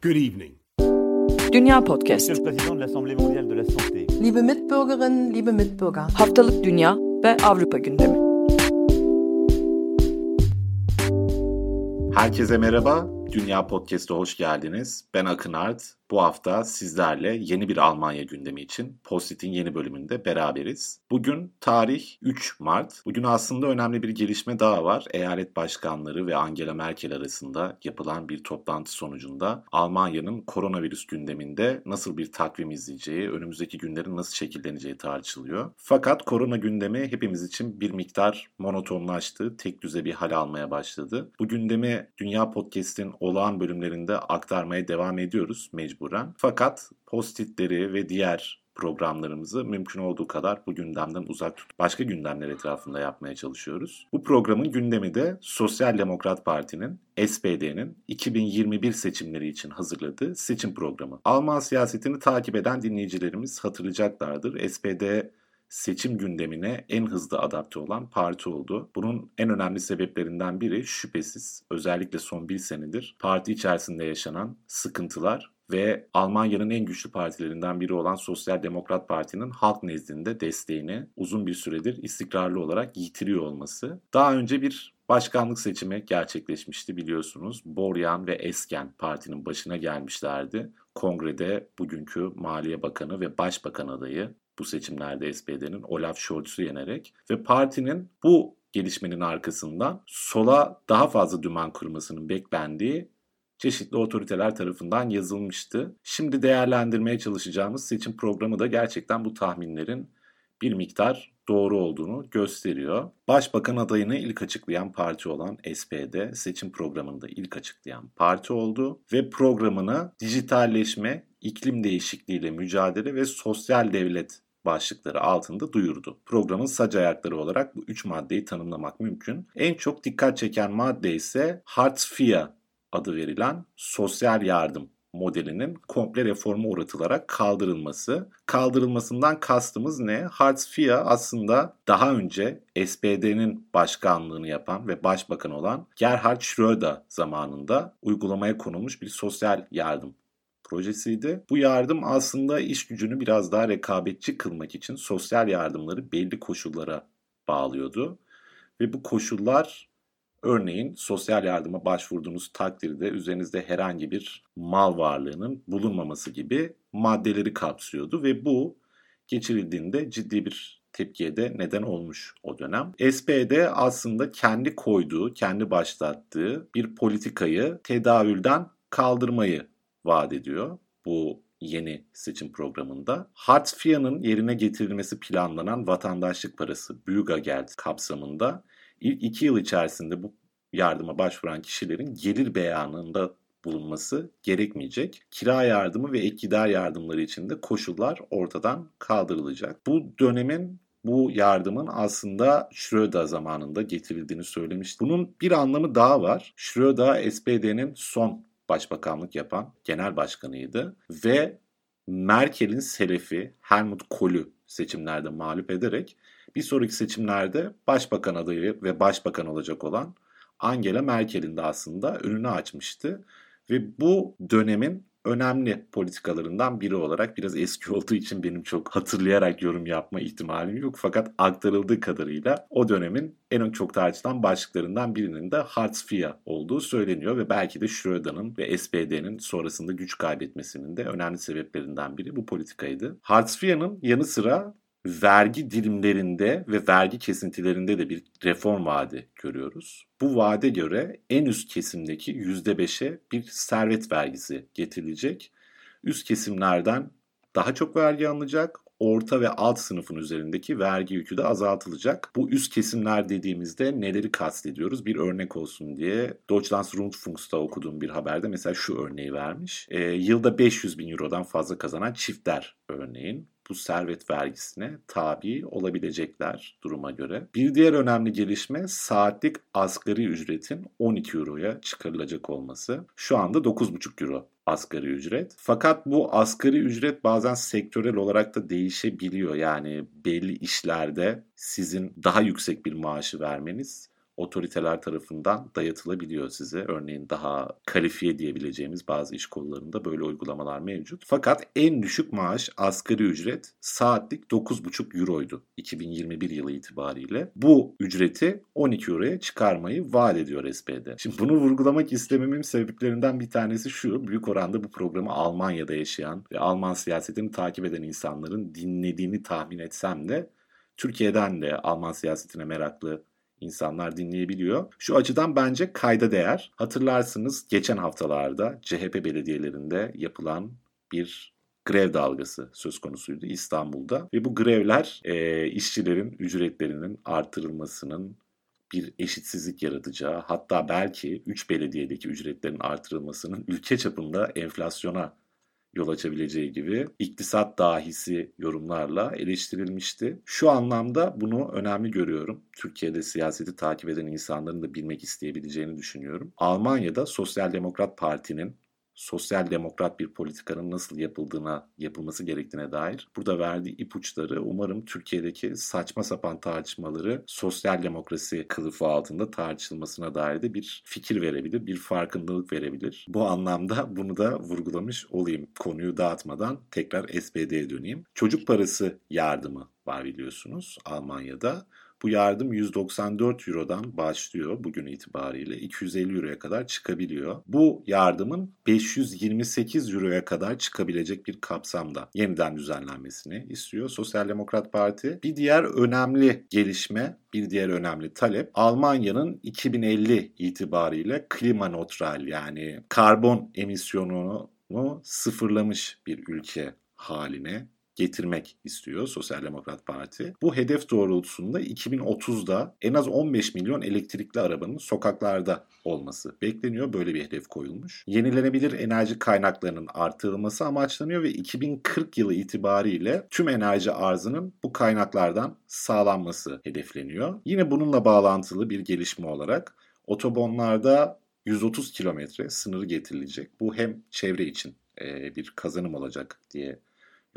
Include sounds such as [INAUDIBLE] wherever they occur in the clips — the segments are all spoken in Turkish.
Good evening. Dünya Podcast. Monsieur le Président de l'Assemblée mondiale de la santé. Liebe Mitbürgerinnen, liebe Mitbürger. Haftalık Dünya ve Avrupa gündemi. Herkese merhaba. Dünya Podcast'a hoş geldiniz. Ben Akın Art. Bu hafta sizlerle yeni bir Almanya gündemi için Postit'in yeni bölümünde beraberiz. Bugün tarih 3 Mart. Bugün aslında önemli bir gelişme daha var. Eyalet başkanları ve Angela Merkel arasında yapılan bir toplantı sonucunda Almanya'nın koronavirüs gündeminde nasıl bir takvim izleyeceği, önümüzdeki günlerin nasıl şekilleneceği tartışılıyor. Fakat korona gündemi hepimiz için bir miktar monotonlaştı, tek düze bir hal almaya başladı. Bu gündemi Dünya Podcast'in olağan bölümlerinde aktarmaya devam ediyoruz mecburen. Fakat postitleri ve diğer programlarımızı mümkün olduğu kadar bu gündemden uzak tutup başka gündemler etrafında yapmaya çalışıyoruz. Bu programın gündemi de Sosyal Demokrat Parti'nin SPD'nin 2021 seçimleri için hazırladığı seçim programı. Alman siyasetini takip eden dinleyicilerimiz hatırlayacaklardır. SPD seçim gündemine en hızlı adapte olan parti oldu. Bunun en önemli sebeplerinden biri şüphesiz özellikle son bir senedir parti içerisinde yaşanan sıkıntılar ve Almanya'nın en güçlü partilerinden biri olan Sosyal Demokrat Parti'nin halk nezdinde desteğini uzun bir süredir istikrarlı olarak yitiriyor olması. Daha önce bir başkanlık seçimi gerçekleşmişti biliyorsunuz. Boryan ve Esken partinin başına gelmişlerdi. Kongrede bugünkü Maliye Bakanı ve Başbakan adayı bu seçimlerde SPD'nin Olaf Scholz'u yenerek ve partinin bu gelişmenin arkasından sola daha fazla dümen kurmasının beklendiği çeşitli otoriteler tarafından yazılmıştı. Şimdi değerlendirmeye çalışacağımız seçim programı da gerçekten bu tahminlerin bir miktar doğru olduğunu gösteriyor. Başbakan adayını ilk açıklayan parti olan SPD seçim programını da ilk açıklayan parti oldu ve programını dijitalleşme, iklim değişikliğiyle mücadele ve sosyal devlet başlıkları altında duyurdu. Programın sac ayakları olarak bu üç maddeyi tanımlamak mümkün. En çok dikkat çeken madde ise Hartz IV adı verilen sosyal yardım modelinin komple reforma uğratılarak kaldırılması. Kaldırılmasından kastımız ne? Hartz IV aslında daha önce SPD'nin başkanlığını yapan ve başbakan olan Gerhard Schröder zamanında uygulamaya konulmuş bir sosyal yardım projesiydi. Bu yardım aslında iş gücünü biraz daha rekabetçi kılmak için sosyal yardımları belli koşullara bağlıyordu. Ve bu koşullar örneğin sosyal yardıma başvurduğunuz takdirde üzerinizde herhangi bir mal varlığının bulunmaması gibi maddeleri kapsıyordu ve bu geçirildiğinde ciddi bir tepkiye de neden olmuş o dönem. SPD aslında kendi koyduğu, kendi başlattığı bir politikayı tedavülden kaldırmayı vaat ediyor bu yeni seçim programında. Hartz IV'nin yerine getirilmesi planlanan vatandaşlık parası Bürgergeld kapsamında ilk yıl içerisinde bu yardıma başvuran kişilerin gelir beyanında bulunması gerekmeyecek. Kira yardımı ve ek gider yardımları için de koşullar ortadan kaldırılacak. Bu dönemin bu yardımın aslında Schröder zamanında getirildiğini söylemişti. Bunun bir anlamı daha var. Schröder SPD'nin son başbakanlık yapan genel başkanıydı ve Merkel'in selefi Helmut Kohl'ü seçimlerde mağlup ederek bir sonraki seçimlerde başbakan adayı ve başbakan olacak olan Angela Merkel'in de aslında önünü açmıştı. Ve bu dönemin önemli politikalarından biri olarak biraz eski [LAUGHS] olduğu için benim çok hatırlayarak yorum yapma ihtimalim yok. Fakat aktarıldığı kadarıyla o dönemin en çok tartışılan başlıklarından birinin de Hartz IV olduğu söyleniyor ve belki de Schröder'ın ve SPD'nin sonrasında güç kaybetmesinin de önemli sebeplerinden biri bu politikaydı. Hartz IV'nin yanı sıra vergi dilimlerinde ve vergi kesintilerinde de bir reform vaadi görüyoruz. Bu vaade göre en üst kesimdeki %5'e bir servet vergisi getirilecek. Üst kesimlerden daha çok vergi alınacak, orta ve alt sınıfın üzerindeki vergi yükü de azaltılacak. Bu üst kesimler dediğimizde neleri kastediyoruz? Bir örnek olsun diye Deutschlandsrundfunk'ta okuduğum bir haberde mesela şu örneği vermiş. E, yılda 500 bin eurodan fazla kazanan çiftler örneğin bu servet vergisine tabi olabilecekler duruma göre. Bir diğer önemli gelişme saatlik asgari ücretin 12 euroya çıkarılacak olması. Şu anda 9,5 euro asgari ücret. Fakat bu asgari ücret bazen sektörel olarak da değişebiliyor. Yani belli işlerde sizin daha yüksek bir maaşı vermeniz otoriteler tarafından dayatılabiliyor size. Örneğin daha kalifiye diyebileceğimiz bazı iş kollarında böyle uygulamalar mevcut. Fakat en düşük maaş asgari ücret saatlik 9,5 euroydu 2021 yılı itibariyle. Bu ücreti 12 euroya çıkarmayı vaat ediyor SPD. Şimdi bunu vurgulamak istememin sebeplerinden bir tanesi şu. Büyük oranda bu programı Almanya'da yaşayan ve Alman siyasetini takip eden insanların dinlediğini tahmin etsem de Türkiye'den de Alman siyasetine meraklı insanlar dinleyebiliyor. Şu açıdan bence kayda değer. Hatırlarsınız geçen haftalarda CHP belediyelerinde yapılan bir grev dalgası söz konusuydu İstanbul'da. Ve bu grevler e, işçilerin ücretlerinin artırılmasının bir eşitsizlik yaratacağı hatta belki 3 belediyedeki ücretlerin artırılmasının ülke çapında enflasyona yol açabileceği gibi iktisat dahisi yorumlarla eleştirilmişti. Şu anlamda bunu önemli görüyorum. Türkiye'de siyaseti takip eden insanların da bilmek isteyebileceğini düşünüyorum. Almanya'da Sosyal Demokrat Parti'nin sosyal demokrat bir politikanın nasıl yapıldığına, yapılması gerektiğine dair burada verdiği ipuçları umarım Türkiye'deki saçma sapan tartışmaları sosyal demokrasi kılıfı altında tartışılmasına dair de bir fikir verebilir, bir farkındalık verebilir. Bu anlamda bunu da vurgulamış olayım. Konuyu dağıtmadan tekrar SPD'ye döneyim. Çocuk parası yardımı var biliyorsunuz Almanya'da. Bu yardım 194 Euro'dan başlıyor bugün itibariyle 250 Euro'ya kadar çıkabiliyor. Bu yardımın 528 Euro'ya kadar çıkabilecek bir kapsamda yeniden düzenlenmesini istiyor Sosyal Demokrat Parti. Bir diğer önemli gelişme, bir diğer önemli talep Almanya'nın 2050 itibariyle klima neutral yani karbon emisyonunu sıfırlamış bir ülke haline getirmek istiyor Sosyal Demokrat Parti. Bu hedef doğrultusunda 2030'da en az 15 milyon elektrikli arabanın sokaklarda olması bekleniyor. Böyle bir hedef koyulmuş. Yenilenebilir enerji kaynaklarının artırılması amaçlanıyor ve 2040 yılı itibariyle tüm enerji arzının bu kaynaklardan sağlanması hedefleniyor. Yine bununla bağlantılı bir gelişme olarak otobanlarda 130 kilometre sınırı getirilecek. Bu hem çevre için bir kazanım olacak diye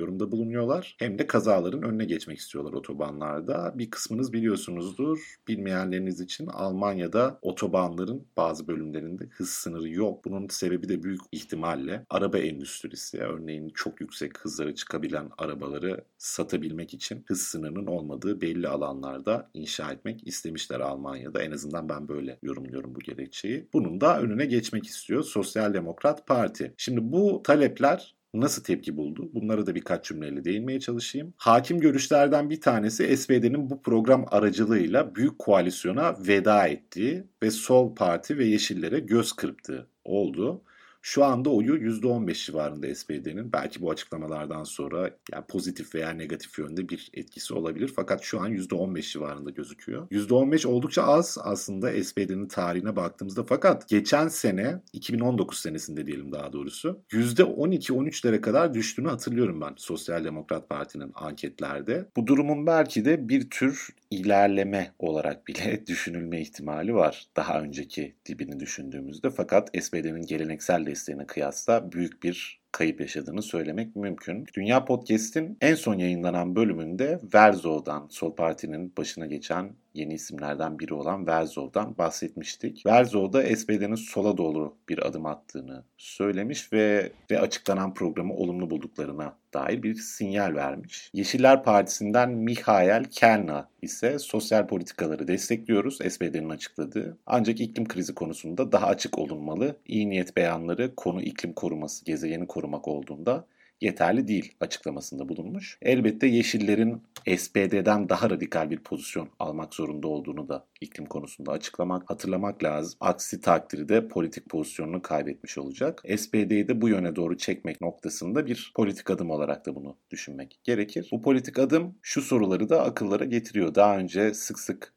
yorumda bulunuyorlar. Hem de kazaların önüne geçmek istiyorlar otobanlarda. Bir kısmınız biliyorsunuzdur. Bilmeyenleriniz için Almanya'da otobanların bazı bölümlerinde hız sınırı yok. Bunun sebebi de büyük ihtimalle araba endüstrisi. Örneğin çok yüksek hızlara çıkabilen arabaları satabilmek için hız sınırının olmadığı belli alanlarda inşa etmek istemişler Almanya'da. En azından ben böyle yorumluyorum bu gerekçeyi. Bunun da önüne geçmek istiyor Sosyal Demokrat Parti. Şimdi bu talepler nasıl tepki buldu? Bunlara da birkaç cümleyle değinmeye çalışayım. Hakim görüşlerden bir tanesi SPD'nin bu program aracılığıyla büyük koalisyona veda ettiği ve Sol Parti ve Yeşillere göz kırptığı oldu. Şu anda oyu %15 civarında SPD'nin. Belki bu açıklamalardan sonra yani pozitif veya negatif yönde bir etkisi olabilir. Fakat şu an %15 civarında gözüküyor. %15 oldukça az aslında SPD'nin tarihine baktığımızda. Fakat geçen sene 2019 senesinde diyelim daha doğrusu %12-13'lere kadar düştüğünü hatırlıyorum ben Sosyal Demokrat Parti'nin anketlerde. Bu durumun belki de bir tür ilerleme olarak [LAUGHS] bile düşünülme ihtimali var. Daha önceki dibini düşündüğümüzde. Fakat SPD'nin geleneksel desteğine kıyasla büyük bir kayıp yaşadığını söylemek mümkün. Dünya Podcast'in en son yayınlanan bölümünde Verzov'dan, Sol Parti'nin başına geçen yeni isimlerden biri olan Verzov'dan bahsetmiştik. Verzov'da SPD'nin sola doğru bir adım attığını söylemiş ve, ve açıklanan programı olumlu bulduklarına dair bir sinyal vermiş. Yeşiller Partisi'nden Mihail Kelna ise sosyal politikaları destekliyoruz SPD'nin açıkladığı. Ancak iklim krizi konusunda daha açık olunmalı. İyi niyet beyanları konu iklim koruması, gezegeni korumak olduğunda yeterli değil açıklamasında bulunmuş. Elbette Yeşillerin SPD'den daha radikal bir pozisyon almak zorunda olduğunu da iklim konusunda açıklamak, hatırlamak lazım. Aksi takdirde politik pozisyonunu kaybetmiş olacak. SPD'yi de bu yöne doğru çekmek noktasında bir politik adım olarak da bunu düşünmek gerekir. Bu politik adım şu soruları da akıllara getiriyor. Daha önce sık sık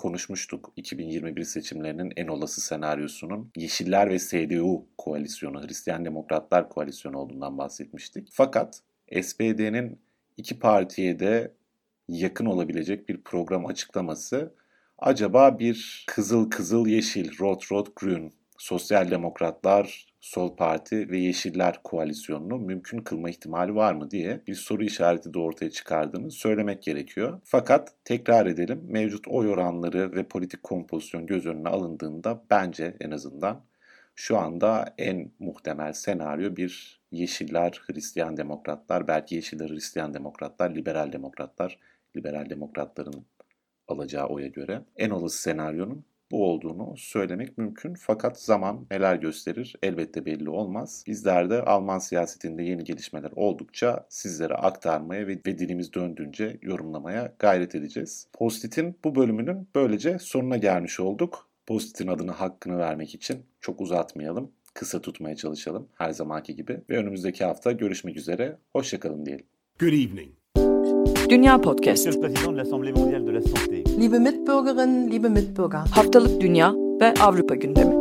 konuşmuştuk 2021 seçimlerinin en olası senaryosunun Yeşiller ve CDU koalisyonu, Hristiyan Demokratlar koalisyonu olduğundan bahsetmiştik. Fakat SPD'nin iki partiye de yakın olabilecek bir program açıklaması acaba bir kızıl kızıl yeşil, rot rot grün, sosyal demokratlar Sol Parti ve Yeşiller koalisyonunu mümkün kılma ihtimali var mı diye bir soru işareti de ortaya çıkardığını söylemek gerekiyor. Fakat tekrar edelim mevcut oy oranları ve politik kompozisyon göz önüne alındığında bence en azından şu anda en muhtemel senaryo bir Yeşiller, Hristiyan Demokratlar, belki Yeşiller, Hristiyan Demokratlar, Liberal Demokratlar, Liberal Demokratların alacağı oya göre en olası senaryonun bu olduğunu söylemek mümkün. Fakat zaman neler gösterir elbette belli olmaz. Bizler de Alman siyasetinde yeni gelişmeler oldukça sizlere aktarmaya ve, ve dilimiz döndüğünce yorumlamaya gayret edeceğiz. Postit'in bu bölümünün böylece sonuna gelmiş olduk. Postit'in adını hakkını vermek için çok uzatmayalım. Kısa tutmaya çalışalım her zamanki gibi. Ve önümüzdeki hafta görüşmek üzere. Hoşçakalın diyelim. Good evening. Dünya Podcast. Liebe Mitbürgerinnen, liebe Mitbürger. Haftalık Dünya ve Avrupa gündemi.